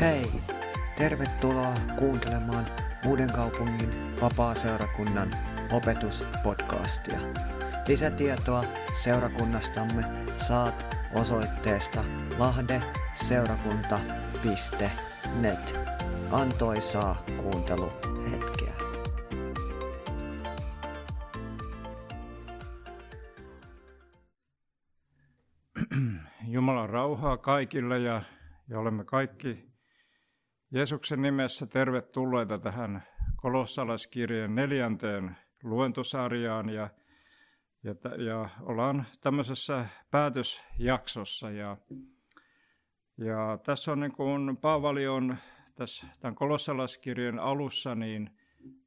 Hei! Tervetuloa kuuntelemaan Uuden kaupungin vapaa-seurakunnan opetuspodcastia. Lisätietoa seurakunnastamme saat osoitteesta lahdeseurakunta.net. Antoisaa kuunteluhetkeä. Jumalan rauhaa kaikille ja, ja olemme kaikki Jeesuksen nimessä tervetulleita tähän kolossalaiskirjeen neljänteen luentosarjaan ja, ja, ja ollaan tämmöisessä päätösjaksossa ja, ja tässä on niin kuin Paavali on tässä tämän kolossalaiskirjeen alussa niin,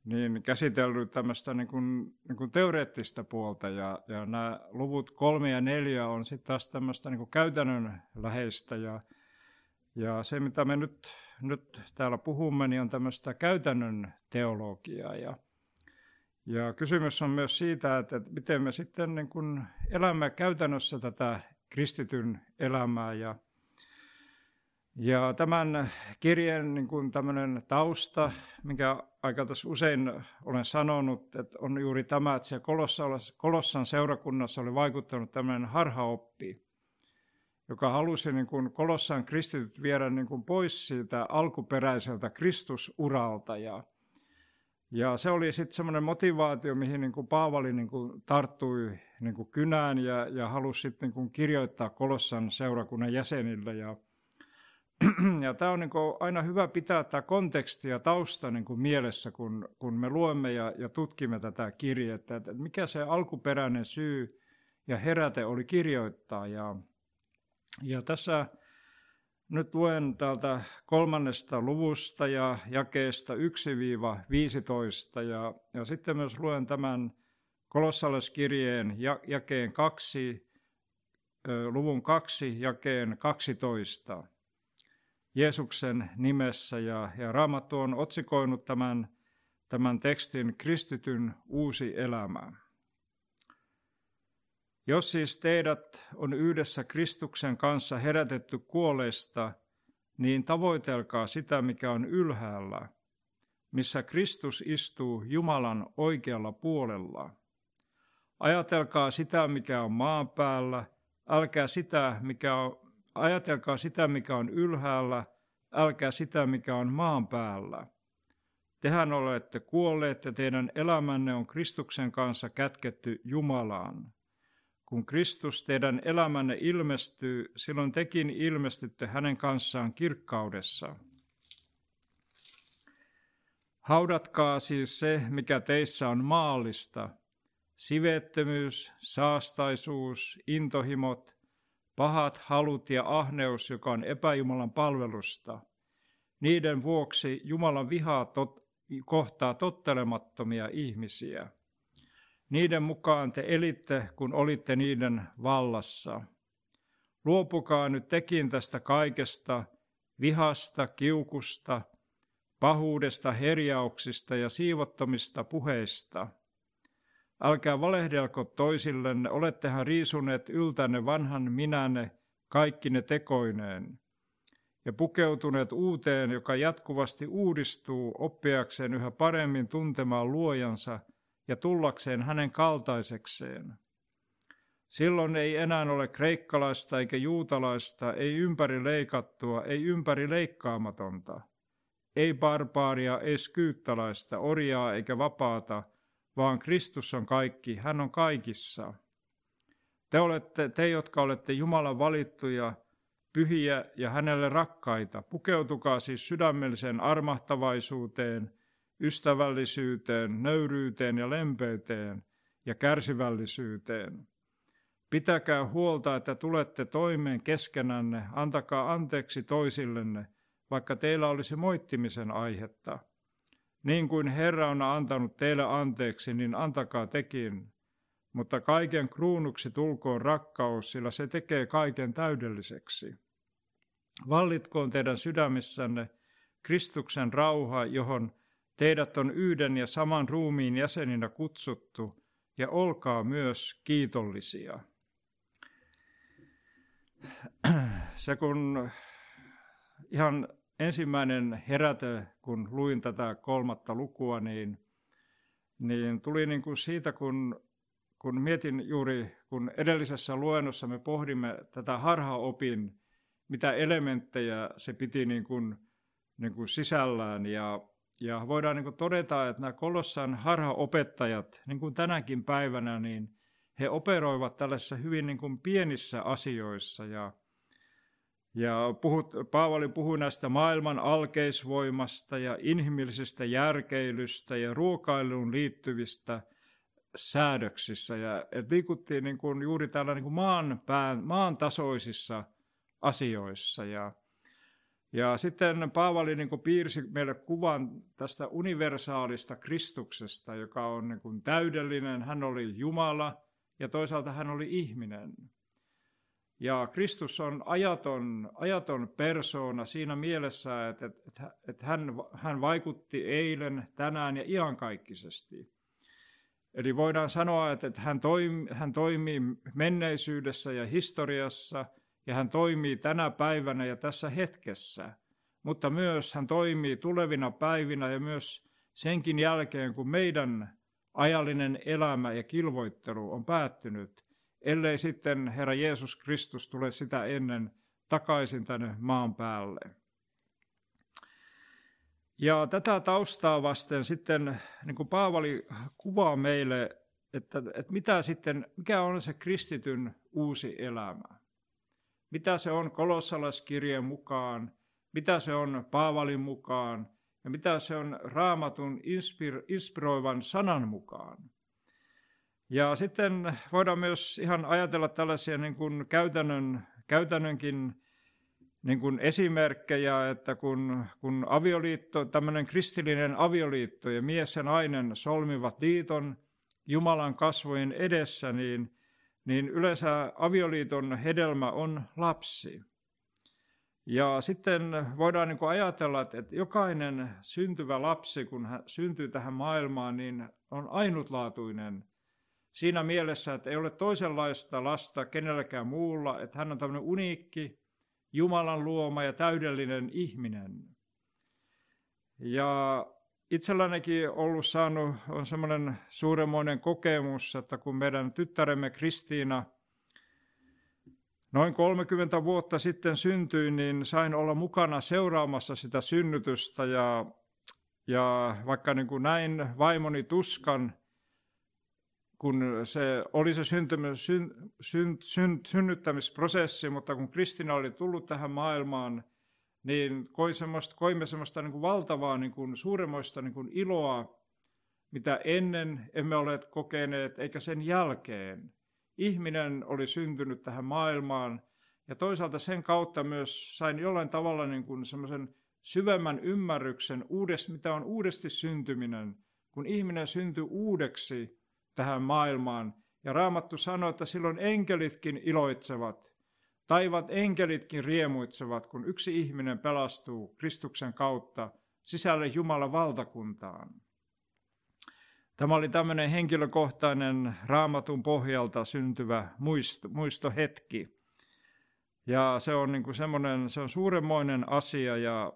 niin käsitellyt tämmöistä niin kuin, niin kuin teoreettista puolta ja, ja nämä luvut kolme ja neljä on sitten taas tämmöistä niin kuin käytännön läheistä ja, ja se mitä me nyt nyt täällä puhumme, niin on tämmöistä käytännön teologiaa. Ja, ja kysymys on myös siitä, että miten me sitten niin kuin elämme käytännössä tätä kristityn elämää. Ja, ja tämän kirjeen niin kuin tämmöinen tausta, minkä aika tässä usein olen sanonut, että on juuri tämä, että siellä Kolossan seurakunnassa oli vaikuttanut tämmöinen harhaoppi joka halusi niin kuin Kolossan kristityt viedä niin kuin pois siitä alkuperäiseltä Kristusuralta. Ja, ja se oli sitten semmoinen motivaatio, mihin niin kuin Paavali niin kuin tarttui niin kuin kynään ja, ja halusi sitten niin kuin kirjoittaa Kolossan seurakunnan jäsenille. Ja, ja tämä on niin kuin aina hyvä pitää tämä konteksti ja tausta niin kuin mielessä, kun, kun me luemme ja, ja tutkimme tätä kirjettä, että mikä se alkuperäinen syy ja heräte oli kirjoittaa. Ja, ja tässä nyt luen täältä kolmannesta luvusta ja jakeesta 1-15 ja, ja sitten myös luen tämän kolossalaiskirjeen jakeen 2, luvun 2 jakeen 12 Jeesuksen nimessä ja, ja Raamattu on otsikoinut tämän, tämän tekstin kristityn uusi elämä. Jos siis teidät on yhdessä Kristuksen kanssa herätetty kuolleista, niin tavoitelkaa sitä, mikä on ylhäällä, missä Kristus istuu Jumalan oikealla puolella. Ajatelkaa sitä, mikä on maan päällä, älkää sitä, mikä on, ajatelkaa sitä, mikä on ylhäällä, älkää sitä, mikä on maan päällä. Tehän olette kuolleet ja teidän elämänne on Kristuksen kanssa kätketty Jumalaan. Kun Kristus teidän elämänne ilmestyy, silloin tekin ilmestytte hänen kanssaan kirkkaudessa. Haudatkaa siis se, mikä teissä on maallista, sivettömyys, saastaisuus, intohimot, pahat halut ja ahneus, joka on epäjumalan palvelusta. Niiden vuoksi Jumalan vihaa tot, kohtaa tottelemattomia ihmisiä. Niiden mukaan te elitte, kun olitte niiden vallassa. Luopukaa nyt tekin tästä kaikesta, vihasta, kiukusta, pahuudesta, herjauksista ja siivottomista puheista. Älkää valehdelko toisillenne, olettehan riisuneet yltänne vanhan minänne kaikki ne tekoineen, ja pukeutuneet uuteen, joka jatkuvasti uudistuu oppiakseen yhä paremmin tuntemaan luojansa – ja tullakseen hänen kaltaisekseen. Silloin ei enää ole kreikkalaista eikä juutalaista, ei ympäri leikattua, ei ympäri leikkaamatonta, ei barbaaria, ei skyyttalaista, orjaa eikä vapaata, vaan Kristus on kaikki, hän on kaikissa. Te, olette, te jotka olette Jumalan valittuja, pyhiä ja hänelle rakkaita, pukeutukaa siis sydämelliseen armahtavaisuuteen – ystävällisyyteen, nöyryyteen ja lempeyteen ja kärsivällisyyteen. Pitäkää huolta, että tulette toimeen keskenänne, antakaa anteeksi toisillenne, vaikka teillä olisi moittimisen aihetta. Niin kuin Herra on antanut teille anteeksi, niin antakaa tekin. Mutta kaiken kruunuksi tulkoon rakkaus, sillä se tekee kaiken täydelliseksi. Vallitkoon teidän sydämissänne Kristuksen rauha, johon Teidät on yhden ja saman ruumiin jäseninä kutsuttu, ja olkaa myös kiitollisia. Se kun ihan ensimmäinen herätö, kun luin tätä kolmatta lukua, niin, niin tuli niin kuin siitä, kun, kun mietin juuri, kun edellisessä luennossa me pohdimme tätä harhaopin, mitä elementtejä se piti niin kuin, niin kuin sisällään. Ja, ja voidaan niin todeta, että nämä Kolossan harhaopettajat, niin kuin tänäkin päivänä, niin he operoivat tällaisissa hyvin niin kuin pienissä asioissa. Ja, ja puhut, Paavali puhui näistä maailman alkeisvoimasta ja inhimillisestä järkeilystä ja ruokailuun liittyvistä säädöksissä. Ja et liikuttiin niin kuin juuri täällä niin kuin maan, pään, maan tasoisissa asioissa. Ja, ja sitten Paavali niin piirsi meille kuvan tästä universaalista Kristuksesta, joka on niin kuin täydellinen. Hän oli Jumala ja toisaalta hän oli ihminen. Ja Kristus on ajaton, ajaton persoona siinä mielessä, että, että, että hän, hän vaikutti eilen, tänään ja iankaikkisesti. Eli voidaan sanoa, että hän, toimi, hän toimii menneisyydessä ja historiassa ja hän toimii tänä päivänä ja tässä hetkessä. Mutta myös hän toimii tulevina päivinä ja myös senkin jälkeen, kun meidän ajallinen elämä ja kilvoittelu on päättynyt, ellei sitten Herra Jeesus Kristus tule sitä ennen takaisin tänne maan päälle. Ja tätä taustaa vasten sitten niin kuin Paavali kuvaa meille, että, että mitä sitten, mikä on se kristityn uusi elämä. Mitä se on kolossalaskirjeen mukaan, mitä se on Paavalin mukaan ja mitä se on raamatun inspir, inspiroivan sanan mukaan. Ja sitten voidaan myös ihan ajatella tällaisia niin kuin käytännön, käytännönkin niin kuin esimerkkejä, että kun, kun avioliitto, tämmöinen kristillinen avioliitto ja mies ja nainen solmivat liiton Jumalan kasvojen edessä, niin, niin yleensä avioliiton hedelmä on lapsi. Ja sitten voidaan niin ajatella, että jokainen syntyvä lapsi, kun hän syntyy tähän maailmaan, niin on ainutlaatuinen siinä mielessä, että ei ole toisenlaista lasta kenelläkään muulla, että hän on tämmöinen uniikki, Jumalan luoma ja täydellinen ihminen. Ja itsellänikin ollut saanut, on semmoinen suuremmoinen kokemus, että kun meidän tyttäremme Kristiina noin 30 vuotta sitten syntyi, niin sain olla mukana seuraamassa sitä synnytystä ja, ja vaikka niin kuin näin vaimoni tuskan, kun se oli se syntymys, syn, syn, syn, synnyttämisprosessi, mutta kun Kristina oli tullut tähän maailmaan, niin koin semmoista, koimme semmoista niin kuin valtavaa niin kuin suuremmoista niin kuin iloa, mitä ennen emme ole kokeneet, eikä sen jälkeen. Ihminen oli syntynyt tähän maailmaan, ja toisaalta sen kautta myös sain jollain tavalla niin kuin semmoisen syvemmän ymmärryksen, uudesta, mitä on uudesti syntyminen, kun ihminen syntyy uudeksi, tähän maailmaan. Ja Raamattu sanoo, että silloin enkelitkin iloitsevat, taivat enkelitkin riemuitsevat, kun yksi ihminen pelastuu Kristuksen kautta sisälle Jumalan valtakuntaan. Tämä oli tämmöinen henkilökohtainen raamatun pohjalta syntyvä muisto, muistohetki. Ja se on niin kuin semmoinen, se on suuremmoinen asia ja,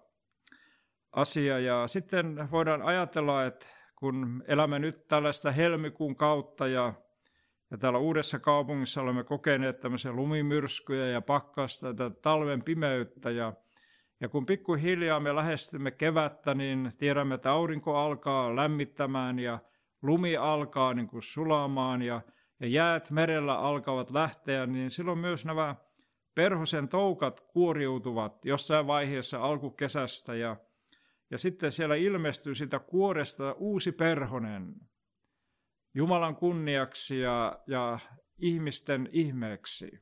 asia ja sitten voidaan ajatella, että kun elämme nyt tällaista helmikuun kautta ja, ja täällä uudessa kaupungissa olemme kokeneet tämmöisiä lumimyrskyjä ja pakkasta ja talven pimeyttä. Ja, ja kun pikkuhiljaa me lähestymme kevättä, niin tiedämme, että aurinko alkaa lämmittämään ja lumi alkaa niin kuin sulamaan ja, ja jäät merellä alkavat lähteä, niin silloin myös nämä perhosen toukat kuoriutuvat jossain vaiheessa alkukesästä. Ja ja sitten siellä ilmestyy sitä kuoresta uusi perhonen Jumalan kunniaksi ja, ja ihmisten ihmeeksi.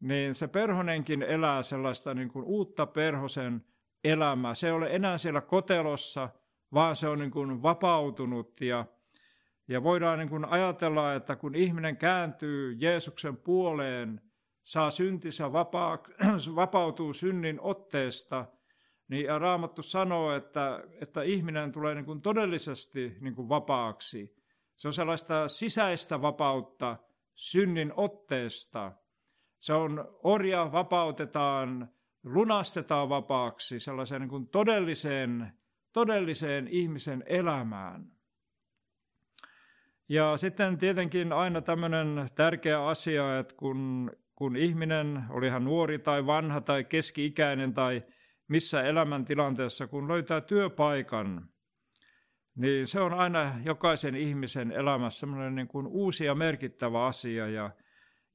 Niin se perhonenkin elää sellaista niin kuin uutta perhosen elämää. Se ei ole enää siellä kotelossa, vaan se on niin kuin vapautunut ja, ja voidaan niin kuin ajatella, että kun ihminen kääntyy Jeesuksen puoleen, saa syntissä vapaa, vapautuu synnin otteesta – niin Raamattu sanoo, että, että ihminen tulee niin kuin todellisesti niin kuin vapaaksi. Se on sellaista sisäistä vapautta synnin otteesta. Se on orja vapautetaan lunastetaan vapaaksi sellaiseen niin kuin todelliseen, todelliseen ihmisen elämään. Ja sitten tietenkin aina tämmöinen tärkeä asia, että kun, kun ihminen, oli hän nuori tai vanha tai keski-ikäinen tai missä elämäntilanteessa, kun löytää työpaikan, niin se on aina jokaisen ihmisen elämässä semmoinen niin kuin uusi ja merkittävä asia. Ja,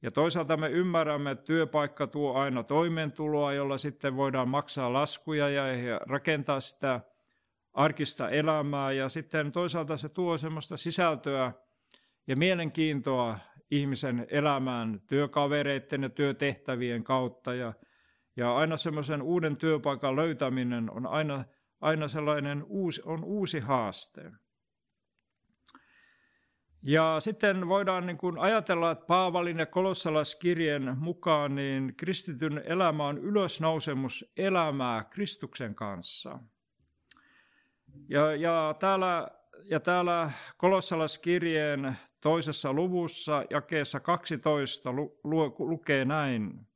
ja toisaalta me ymmärrämme, että työpaikka tuo aina toimeentuloa, jolla sitten voidaan maksaa laskuja ja, ja rakentaa sitä arkista elämää. Ja sitten toisaalta se tuo semmoista sisältöä ja mielenkiintoa ihmisen elämään työkavereiden ja työtehtävien kautta. Ja, ja aina semmoisen uuden työpaikan löytäminen on aina, aina sellainen uusi, on uusi haaste. Ja sitten voidaan niin kuin ajatella, että Paavalin ja kolossalaiskirjeen mukaan niin kristityn elämä on ylösnousemus elämää Kristuksen kanssa. Ja, ja täällä, ja täällä kolossalaiskirjeen toisessa luvussa jakeessa 12 lu, lu, lukee näin.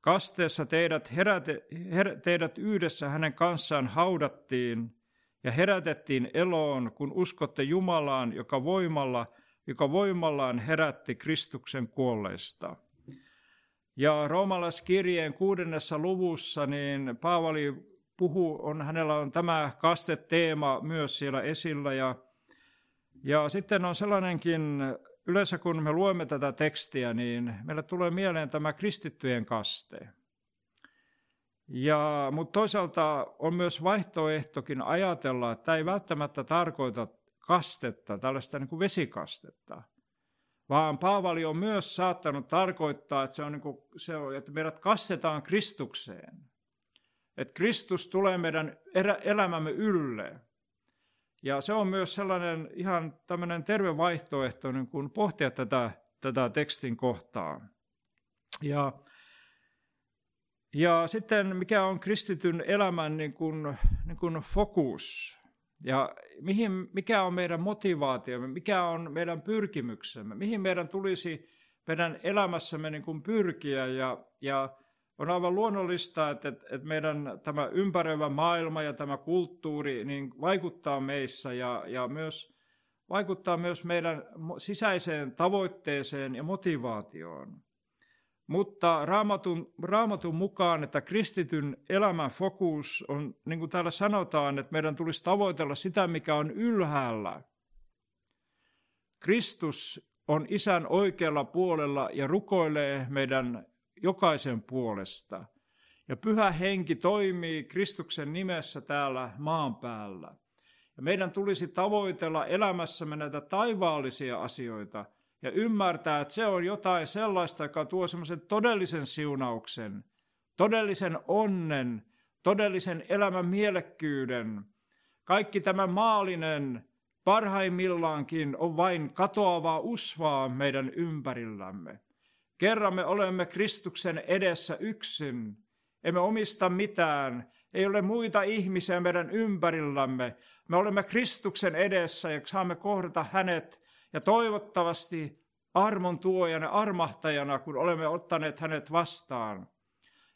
Kasteessa teidät, heräte, her, teidät yhdessä hänen kanssaan haudattiin ja herätettiin eloon, kun uskotte Jumalaan, joka voimalla, joka voimallaan herätti Kristuksen kuolleista. Ja roomalaiskirjeen kuudennessa luvussa niin Paavali puhuu, on, hänellä on tämä kasteteema myös siellä esillä ja, ja sitten on sellainenkin yleensä kun me luemme tätä tekstiä, niin meille tulee mieleen tämä kristittyjen kaste. Ja, mutta toisaalta on myös vaihtoehtokin ajatella, että tämä ei välttämättä tarkoita kastetta, tällaista niin kuin vesikastetta, vaan Paavali on myös saattanut tarkoittaa, että, se on niin kuin, se on, että meidät kastetaan Kristukseen. Että Kristus tulee meidän elämämme ylle. Ja se on myös sellainen ihan tämmöinen terve vaihtoehto niin kuin pohtia tätä, tätä tekstin kohtaa. Ja, ja sitten mikä on kristityn elämän niin kuin, niin kuin fokus? Ja mihin, mikä on meidän motivaatiomme, mikä on meidän pyrkimyksemme, mihin meidän tulisi meidän elämässämme niin kuin pyrkiä? Ja, ja on aivan luonnollista, että, että meidän tämä ympäröivä maailma ja tämä kulttuuri niin vaikuttaa meissä ja, ja myös vaikuttaa myös meidän sisäiseen tavoitteeseen ja motivaatioon. Mutta raamatun, raamatun mukaan, että kristityn elämän fokus on, niin kuin täällä sanotaan, että meidän tulisi tavoitella sitä, mikä on ylhäällä. Kristus on isän oikealla puolella ja rukoilee meidän jokaisen puolesta. Ja pyhä henki toimii Kristuksen nimessä täällä maan päällä. Ja meidän tulisi tavoitella elämässämme näitä taivaallisia asioita ja ymmärtää, että se on jotain sellaista, joka tuo semmoisen todellisen siunauksen, todellisen onnen, todellisen elämän mielekkyyden. Kaikki tämä maallinen parhaimmillaankin on vain katoavaa usvaa meidän ympärillämme. Kerran me olemme Kristuksen edessä yksin. Emme omista mitään. Ei ole muita ihmisiä meidän ympärillämme. Me olemme Kristuksen edessä ja saamme kohdata hänet ja toivottavasti armon tuojana, armahtajana, kun olemme ottaneet hänet vastaan.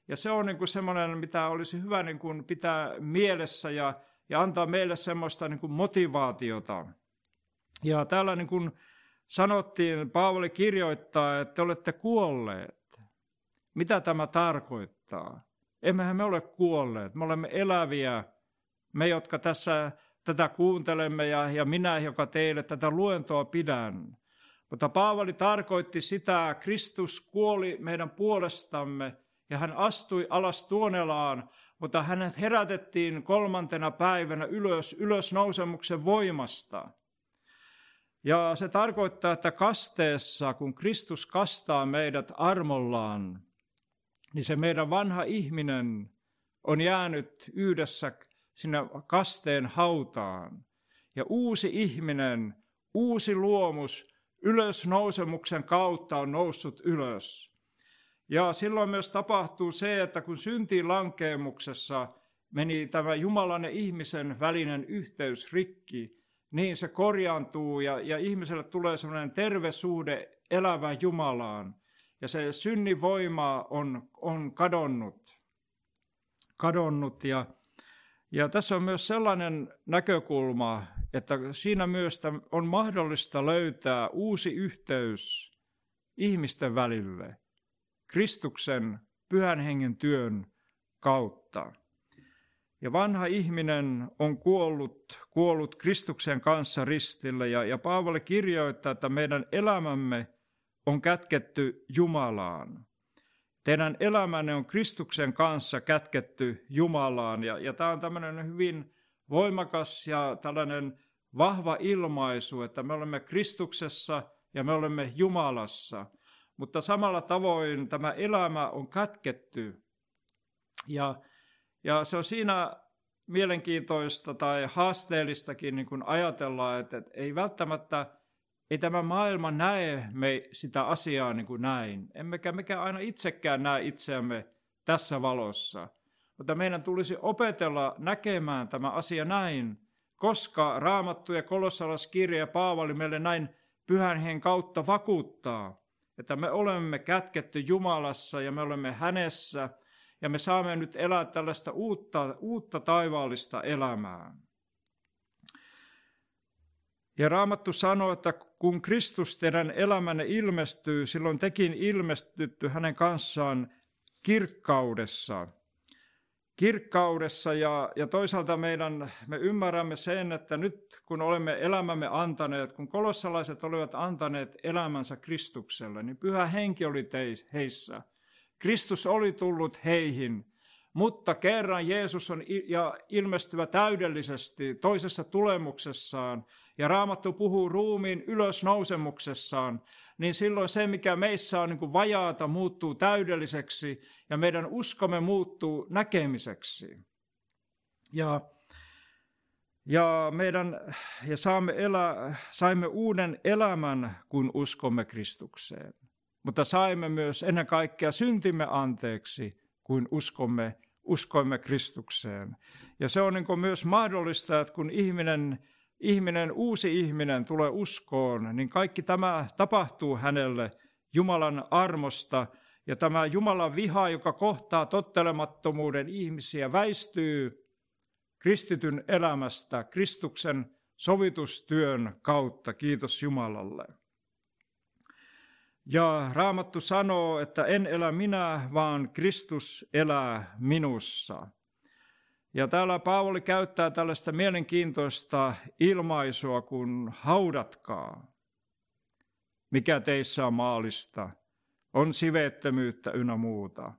Ja se on niin kuin semmoinen, mitä olisi hyvä niin kuin pitää mielessä ja, ja antaa meille semmoista niin kuin motivaatiota. Ja täällä niin kuin sanottiin, Paavali kirjoittaa, että te olette kuolleet. Mitä tämä tarkoittaa? Emmehän me ole kuolleet, me olemme eläviä, me jotka tässä tätä kuuntelemme ja, ja minä, joka teille tätä luentoa pidän. Mutta Paavali tarkoitti sitä, että Kristus kuoli meidän puolestamme ja hän astui alas tuonelaan, mutta hänet herätettiin kolmantena päivänä ylös, ylös nousemuksen voimasta. Ja se tarkoittaa, että kasteessa, kun Kristus kastaa meidät armollaan, niin se meidän vanha ihminen on jäänyt yhdessä sinne kasteen hautaan. Ja uusi ihminen, uusi luomus ylösnousemuksen kautta on noussut ylös. Ja silloin myös tapahtuu se, että kun syntiin lankeemuksessa meni tämä Jumalan ja ihmisen välinen yhteys rikki, niin se korjaantuu ja, ja ihmiselle tulee sellainen terve suhde elävään Jumalaan. Ja se synnin voima on, on kadonnut. kadonnut. Ja, ja tässä on myös sellainen näkökulma, että siinä myös on mahdollista löytää uusi yhteys ihmisten välille Kristuksen pyhän hengen työn kautta. Ja vanha ihminen on kuollut, kuollut Kristuksen kanssa ristille ja, ja Paavali kirjoittaa, että meidän elämämme on kätketty Jumalaan. Teidän elämänne on Kristuksen kanssa kätketty Jumalaan ja, ja tämä on tämmöinen hyvin voimakas ja tällainen vahva ilmaisu, että me olemme Kristuksessa ja me olemme Jumalassa. Mutta samalla tavoin tämä elämä on kätketty ja ja se on siinä mielenkiintoista tai haasteellistakin niin kun ajatellaan, että, että ei välttämättä, ei tämä maailma näe me sitä asiaa niin kuin näin. Emmekä mekään aina itsekään näe itseämme tässä valossa. Mutta meidän tulisi opetella näkemään tämä asia näin, koska Raamattu ja Kolossalaskirja ja Paavali meille näin pyhän hen kautta vakuuttaa, että me olemme kätketty Jumalassa ja me olemme hänessä – ja me saamme nyt elää tällaista uutta, uutta taivaallista elämää. Ja Raamattu sanoo, että kun Kristus teidän elämänne ilmestyy, silloin tekin ilmestytty hänen kanssaan kirkkaudessa. Kirkkaudessa ja, ja toisaalta meidän, me ymmärrämme sen, että nyt kun olemme elämämme antaneet, kun kolossalaiset olivat antaneet elämänsä Kristukselle, niin pyhä henki oli teis, heissä – Kristus oli tullut heihin, mutta kerran Jeesus on ja ilmestyvä täydellisesti toisessa tulemuksessaan, ja Raamattu puhuu ruumiin ylösnousemuksessaan, niin silloin se, mikä meissä on niin kuin vajaata, muuttuu täydelliseksi, ja meidän uskomme muuttuu näkemiseksi. Ja, ja, meidän, ja saamme elää, saimme uuden elämän, kun uskomme Kristukseen mutta saimme myös ennen kaikkea syntimme anteeksi, kuin uskomme, uskoimme Kristukseen. Ja se on niin myös mahdollista, että kun ihminen, ihminen, uusi ihminen tulee uskoon, niin kaikki tämä tapahtuu hänelle Jumalan armosta, ja tämä Jumalan viha, joka kohtaa tottelemattomuuden ihmisiä, väistyy kristityn elämästä Kristuksen sovitustyön kautta. Kiitos Jumalalle. Ja Raamattu sanoo, että en elä minä, vaan Kristus elää minussa. Ja täällä Paavali käyttää tällaista mielenkiintoista ilmaisua kuin haudatkaa. Mikä teissä on maalista, on siveettömyyttä ynnä muuta.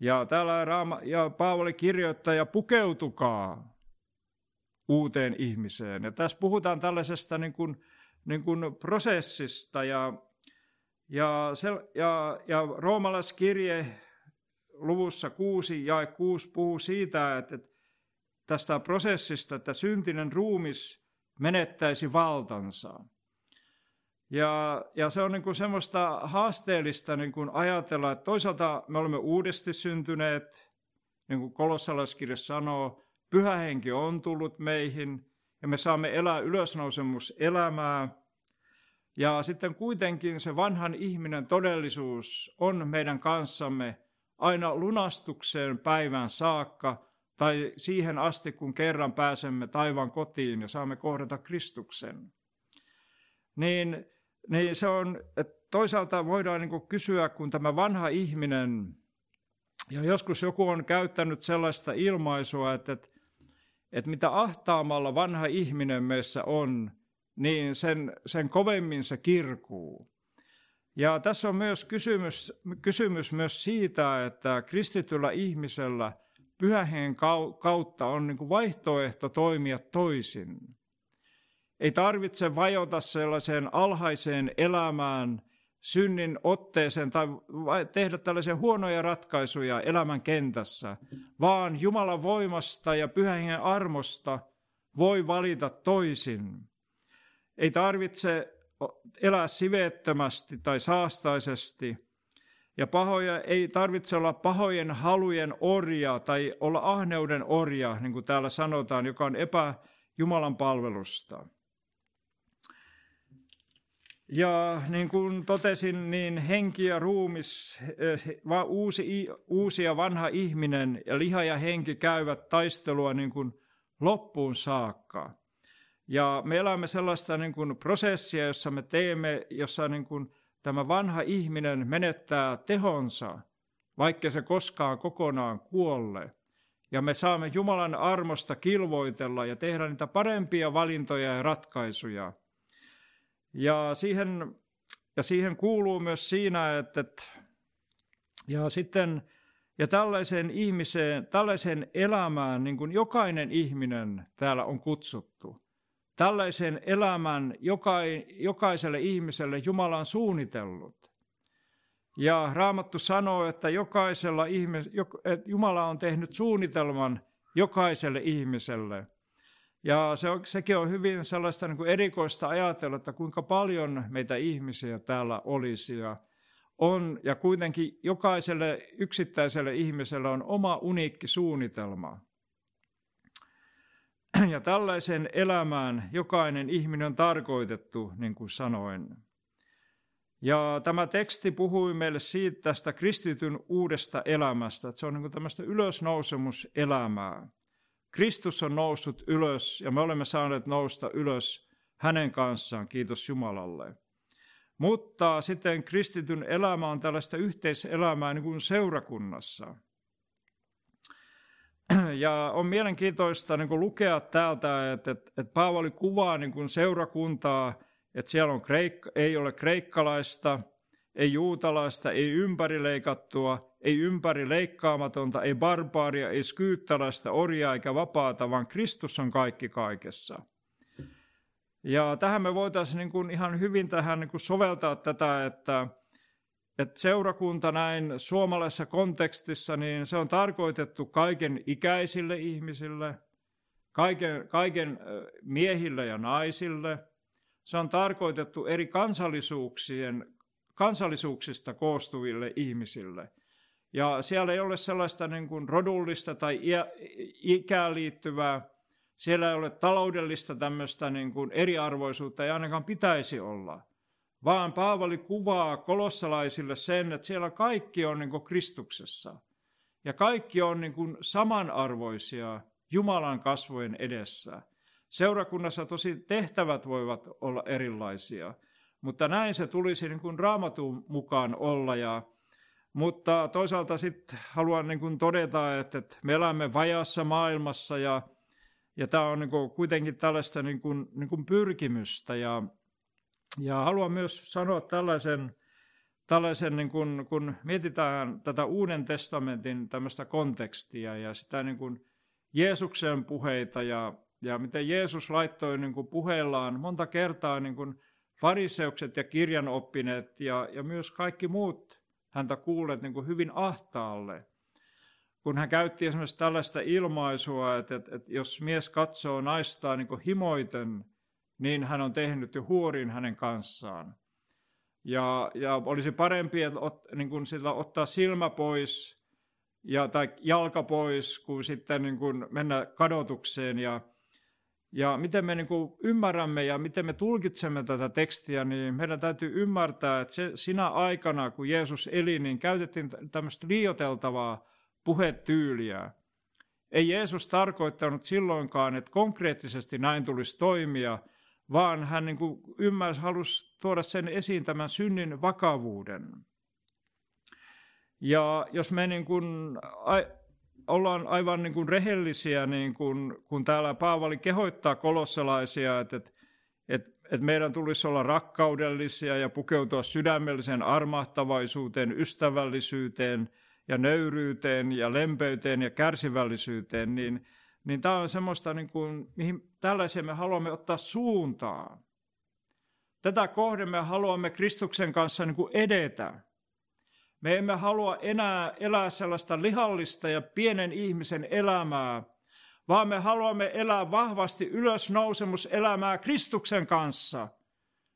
Ja täällä Raama, ja Paavali kirjoittaa, ja pukeutukaa uuteen ihmiseen. Ja tässä puhutaan tällaisesta niin kuin, niin kuin prosessista ja ja, se, ja, ja roomalaiskirje luvussa 6 ja 6 puhuu siitä, että tästä prosessista, että syntinen ruumis menettäisi valtansa. Ja, ja se on niin kuin semmoista haasteellista niin kuin ajatella, että toisaalta me olemme uudesti syntyneet, niin kuin kolossalaiskirja sanoo, pyhä henki on tullut meihin ja me saamme elää ylösnousemuselämää, ja sitten kuitenkin se vanhan ihminen todellisuus on meidän kanssamme aina lunastukseen päivän saakka tai siihen asti, kun kerran pääsemme taivaan kotiin ja saamme kohdata Kristuksen. Niin, niin se on, että toisaalta voidaan niin kysyä, kun tämä vanha ihminen, ja joskus joku on käyttänyt sellaista ilmaisua, että, että, että mitä ahtaamalla vanha ihminen meissä on, niin sen, sen kovemmin se kirkuu. Ja tässä on myös kysymys, kysymys myös siitä, että kristityllä ihmisellä pyhähen kautta on niin kuin vaihtoehto toimia toisin. Ei tarvitse vajota sellaiseen alhaiseen elämään, synnin otteeseen tai tehdä tällaisia huonoja ratkaisuja elämän kentässä, vaan Jumalan voimasta ja pyhän armosta voi valita toisin. Ei tarvitse elää siveettömästi tai saastaisesti. Ja pahoja, ei tarvitse olla pahojen halujen orja tai olla ahneuden orja, niin kuin täällä sanotaan, joka on epä Jumalan palvelusta. Ja niin kuin totesin, niin henki ja ruumis, eh, uusi, uusi ja vanha ihminen ja liha ja henki käyvät taistelua niin kuin loppuun saakka. Ja me elämme sellaista niin kuin prosessia, jossa me teemme, jossa niin kuin tämä vanha ihminen menettää tehonsa, vaikka se koskaan kokonaan kuolle. Ja me saamme Jumalan armosta kilvoitella ja tehdä niitä parempia valintoja ja ratkaisuja. Ja siihen, ja siihen kuuluu myös siinä, että, että ja sitten ja tällaiseen ihmiseen, tällaiseen elämään, niin kuin jokainen ihminen täällä on kutsuttu. Tällaisen elämän jokaiselle ihmiselle Jumala on suunnitellut. Ja Raamattu sanoo, että jokaisella ihmis, että Jumala on tehnyt suunnitelman jokaiselle ihmiselle. Ja se on, sekin on hyvin sellaista niin kuin erikoista ajatella, että kuinka paljon meitä ihmisiä täällä olisi. Ja, on, ja kuitenkin jokaiselle yksittäiselle ihmiselle on oma uniikki suunnitelma. Ja tällaisen elämään jokainen ihminen on tarkoitettu, niin kuin sanoin. Ja tämä teksti puhui meille siitä tästä kristityn uudesta elämästä, että se on niin kuin tämmöistä ylösnousemuselämää. Kristus on noussut ylös ja me olemme saaneet nousta ylös hänen kanssaan, kiitos Jumalalle. Mutta sitten kristityn elämä on tällaista yhteiselämää niin kuin seurakunnassa. Ja on mielenkiintoista niin kuin lukea täältä, että, että, että Paavali kuvaa niin kuin seurakuntaa, että siellä on kreik- ei ole kreikkalaista, ei juutalaista, ei ympärileikattua, ei ympärileikkaamatonta, ei barbaaria, ei skyyttäläistä, orjaa eikä vapaata, vaan Kristus on kaikki kaikessa. Ja tähän me voitaisiin niin kuin ihan hyvin tähän niin kuin soveltaa tätä, että, että seurakunta näin suomalaisessa kontekstissa, niin se on tarkoitettu kaiken ikäisille ihmisille, kaiken, kaiken miehille ja naisille. Se on tarkoitettu eri kansallisuuksien, kansallisuuksista koostuville ihmisille. Ja siellä ei ole sellaista niin kuin rodullista tai ikään liittyvää siellä ei ole taloudellista tämmöistä niin kuin eriarvoisuutta, ei ainakaan pitäisi olla. Vaan Paavali kuvaa kolossalaisille sen, että siellä kaikki on niin Kristuksessa. Ja kaikki on niin kuin samanarvoisia Jumalan kasvojen edessä. Seurakunnassa tosi tehtävät voivat olla erilaisia, mutta näin se tulisi niin kuin raamatun mukaan olla. Ja, mutta toisaalta sitten haluan niin kuin todeta, että, että me elämme vajassa maailmassa ja ja tämä on niin kuin kuitenkin tällaista niin kuin, niin kuin pyrkimystä. Ja, ja haluan myös sanoa tällaisen, tällaisen niin kuin, kun mietitään tätä Uuden testamentin tämmöistä kontekstia ja sitä niin kuin Jeesuksen puheita ja, ja miten Jeesus laittoi niin kuin puheillaan monta kertaa niin kuin fariseukset ja kirjanoppineet ja, ja myös kaikki muut häntä kuulet niin kuin hyvin ahtaalle – kun hän käytti esimerkiksi tällaista ilmaisua, että, että, että jos mies katsoo naistaa niin himoiten, niin hän on tehnyt jo huorin hänen kanssaan. Ja, ja olisi parempi, että ot, niin kuin sillä ottaa silmä pois ja, tai jalka pois, kuin sitten niin kuin mennä kadotukseen. Ja, ja miten me niin kuin ymmärrämme ja miten me tulkitsemme tätä tekstiä, niin meidän täytyy ymmärtää, että se, sinä aikana, kun Jeesus eli, niin käytettiin tämmöistä liioteltavaa puhetyyliä. Ei Jeesus tarkoittanut silloinkaan, että konkreettisesti näin tulisi toimia, vaan hän niin kuin ymmärsi, halusi tuoda sen esiin tämän synnin vakavuuden. Ja jos me niin kuin, ollaan aivan niin kuin rehellisiä, niin kuin, kun täällä Paavali kehoittaa kolossalaisia, että, että, että, että meidän tulisi olla rakkaudellisia ja pukeutua sydämelliseen armahtavaisuuteen, ystävällisyyteen – ja nöyryyteen ja lempeyteen ja kärsivällisyyteen, niin, niin tämä on semmoista, niin kuin, mihin tällaisia me haluamme ottaa suuntaa. Tätä kohden me haluamme Kristuksen kanssa niin kuin edetä. Me emme halua enää elää sellaista lihallista ja pienen ihmisen elämää, vaan me haluamme elää vahvasti ylösnousemuselämää Kristuksen kanssa.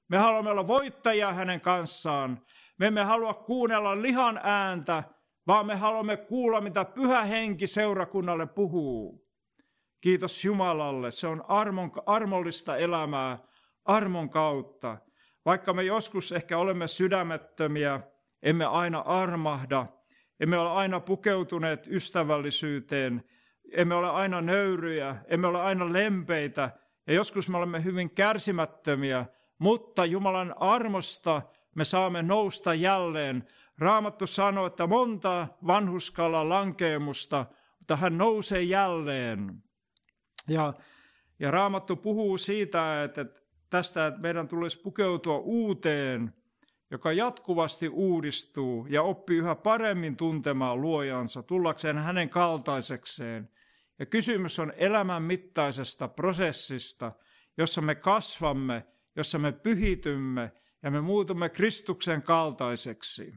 Me haluamme olla voittajia hänen kanssaan. Me emme halua kuunnella lihan ääntä, vaan me haluamme kuulla, mitä pyhä henki seurakunnalle puhuu. Kiitos Jumalalle, se on armon, armollista elämää armon kautta. vaikka me joskus ehkä olemme sydämettömiä, emme aina armahda, emme ole aina pukeutuneet ystävällisyyteen, emme ole aina nöyryjä, emme ole aina lempeitä ja joskus me olemme hyvin kärsimättömiä, mutta Jumalan armosta me saamme nousta jälleen. Raamattu sanoo, että monta vanhuskalla lankeemusta, mutta hän nousee jälleen. Ja, ja Raamattu puhuu siitä, että, tästä, että meidän tulisi pukeutua uuteen, joka jatkuvasti uudistuu ja oppii yhä paremmin tuntemaan luojansa, tullakseen hänen kaltaisekseen. Ja kysymys on elämän mittaisesta prosessista, jossa me kasvamme, jossa me pyhitymme ja me muutumme Kristuksen kaltaiseksi.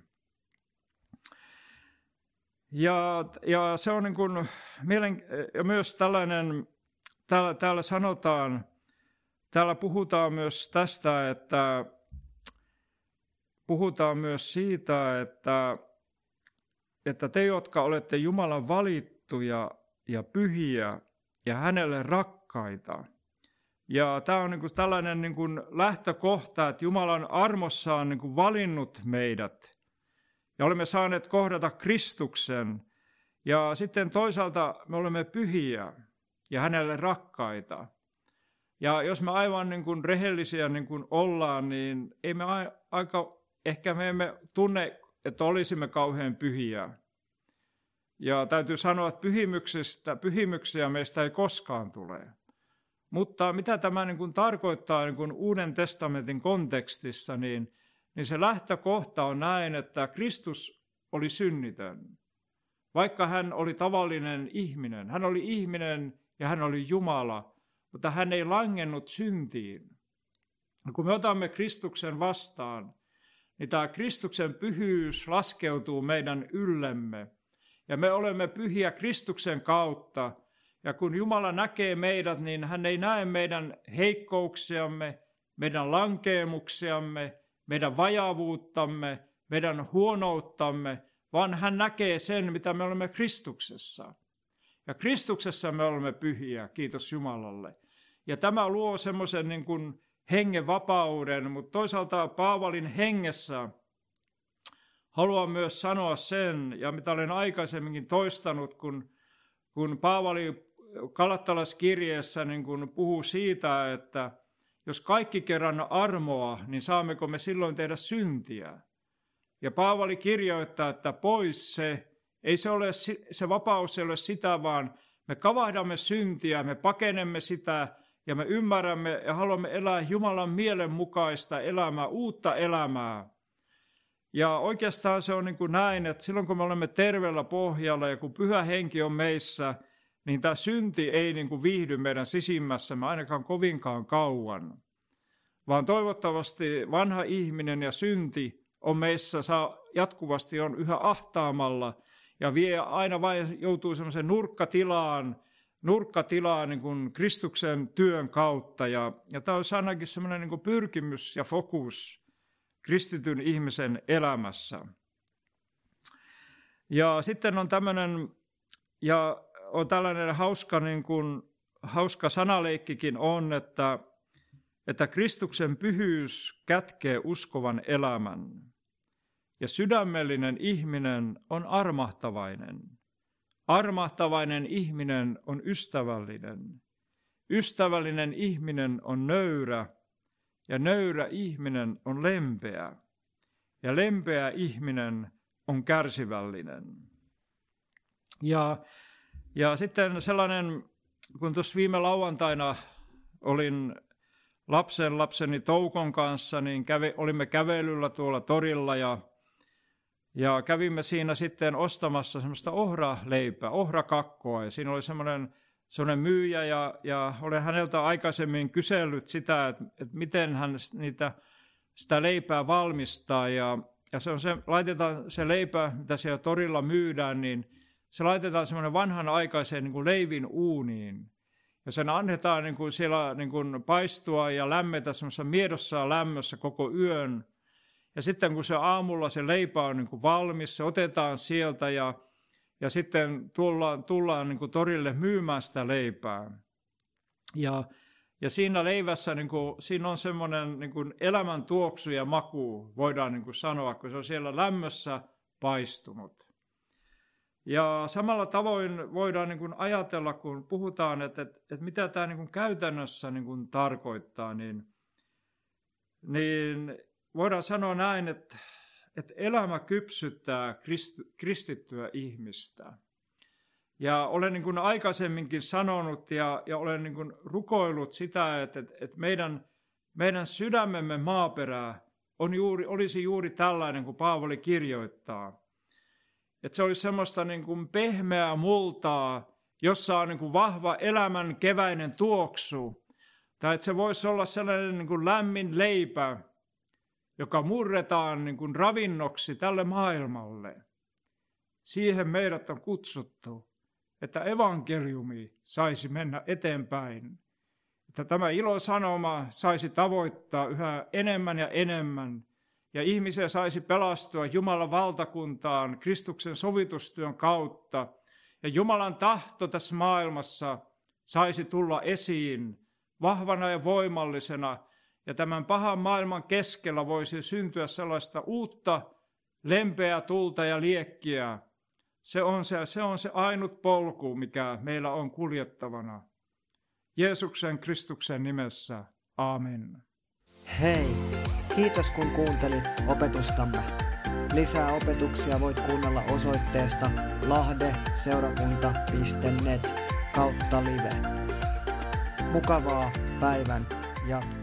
Ja, ja se on niin kuin, mielen, ja myös tällainen, täällä, täällä sanotaan, täällä puhutaan myös tästä, että puhutaan myös siitä, että, että te, jotka olette Jumalan valittuja ja pyhiä ja hänelle rakkaita. Ja tämä on niin kuin tällainen niin kuin lähtökohta, että Jumalan armossa on niin kuin valinnut meidät. Ja olemme saaneet kohdata Kristuksen. Ja sitten toisaalta me olemme pyhiä ja hänelle rakkaita. Ja jos me aivan niin kuin rehellisiä niin kuin ollaan, niin ei me aika, ehkä me emme tunne, että olisimme kauhean pyhiä. Ja täytyy sanoa, että pyhimyksistä, pyhimyksiä meistä ei koskaan tule. Mutta mitä tämä niin kuin tarkoittaa niin kuin Uuden testamentin kontekstissa, niin, niin se lähtökohta on näin, että Kristus oli synnitön. Vaikka hän oli tavallinen ihminen, hän oli ihminen ja hän oli Jumala, mutta hän ei langennut syntiin. Kun me otamme Kristuksen vastaan, niin tämä Kristuksen pyhyys laskeutuu meidän yllemme. Ja me olemme pyhiä Kristuksen kautta. Ja kun Jumala näkee meidät, niin hän ei näe meidän heikkouksiamme, meidän lankeemuksiamme, meidän vajavuuttamme, meidän huonouttamme, vaan hän näkee sen, mitä me olemme Kristuksessa. Ja Kristuksessa me olemme pyhiä, kiitos Jumalalle. Ja tämä luo semmoisen niin kuin hengen vapauden, mutta toisaalta Paavalin hengessä haluan myös sanoa sen, ja mitä olen aikaisemminkin toistanut, kun, kun Paavali Kalattalaskirjeessä niin kun puhuu siitä, että jos kaikki kerran armoa, niin saammeko me silloin tehdä syntiä? Ja Paavali kirjoittaa, että pois se, ei se ole, se vapaus ei ole sitä, vaan me kavahdamme syntiä, me pakenemme sitä ja me ymmärrämme ja haluamme elää Jumalan mielen mukaista elämää, uutta elämää. Ja oikeastaan se on niin kuin näin, että silloin kun me olemme terveellä pohjalla ja kun pyhä henki on meissä, niin tämä synti ei niin kuin viihdy meidän sisimmässämme ainakaan kovinkaan kauan. Vaan toivottavasti vanha ihminen ja synti on meissä saa, jatkuvasti on yhä ahtaamalla ja vie aina vain joutuu semmoiseen nurkkatilaan, nurkkatilaa niin kuin Kristuksen työn kautta. Ja, ja tämä olisi ainakin semmoinen niin pyrkimys ja fokus kristityn ihmisen elämässä. Ja sitten on tämmöinen, ja on tällainen hauska, niin kuin, hauska sanaleikkikin on, että, että Kristuksen pyhyys kätkee uskovan elämän. Ja sydämellinen ihminen on armahtavainen. Armahtavainen ihminen on ystävällinen. Ystävällinen ihminen on nöyrä ja nöyrä ihminen on lempeä. Ja lempeä ihminen on kärsivällinen. Ja, ja sitten sellainen, kun tuossa viime lauantaina olin lapsen lapseni Toukon kanssa, niin kävi, olimme kävelyllä tuolla torilla ja ja kävimme siinä sitten ostamassa semmoista ohraleipää, ohrakakkoa. Ja siinä oli semmoinen, semmoinen myyjä ja, ja olen häneltä aikaisemmin kysellyt sitä, että, että miten hän niitä, sitä leipää valmistaa. Ja, ja se on se, laitetaan se leipä, mitä siellä torilla myydään, niin se laitetaan semmoinen vanhan aikaiseen niin kuin leivin uuniin. Ja sen annetaan niin kuin siellä niin kuin paistua ja lämmetä semmoisessa miedossa lämmössä koko yön. Ja sitten kun se aamulla se leipä on niin kuin valmis, se otetaan sieltä ja, ja sitten tullaan, tullaan niin kuin torille myymään sitä leipää. Ja, Ja siinä leivässä niin kuin, siinä on semmoinen niin elämän tuoksu ja maku, voidaan niin kuin sanoa, kun se on siellä lämmössä paistunut. Ja samalla tavoin voidaan niin kuin ajatella, kun puhutaan, että, että, että mitä tämä niin kuin käytännössä niin kuin tarkoittaa, niin, niin voidaan sanoa näin, että, että elämä kypsyttää kristittyä ihmistä. Ja olen niin kuin aikaisemminkin sanonut ja, ja olen niin kuin rukoillut sitä, että, että, meidän, meidän sydämemme maaperä on juuri, olisi juuri tällainen kuin Paavali kirjoittaa. Että se olisi semmoista niin kuin pehmeää multaa, jossa on niin kuin vahva elämän keväinen tuoksu. Tai että se voisi olla sellainen niin kuin lämmin leipä, joka murretaan niin kuin ravinnoksi tälle maailmalle. Siihen meidät on kutsuttu, että evankeliumi saisi mennä eteenpäin. Että tämä ilosanoma saisi tavoittaa yhä enemmän ja enemmän ja ihmisiä saisi pelastua Jumalan valtakuntaan Kristuksen sovitustyön kautta. Ja Jumalan tahto tässä maailmassa saisi tulla esiin vahvana ja voimallisena. Ja tämän pahan maailman keskellä voisi syntyä sellaista uutta lempeää tulta ja liekkiä. Se on se, se on se ainut polku, mikä meillä on kuljettavana. Jeesuksen Kristuksen nimessä. Amen. Hei, kiitos kun kuuntelit opetustamme. Lisää opetuksia voit kuunnella osoitteesta lahdeseurakunta.net kautta live. Mukavaa päivän jatkoa.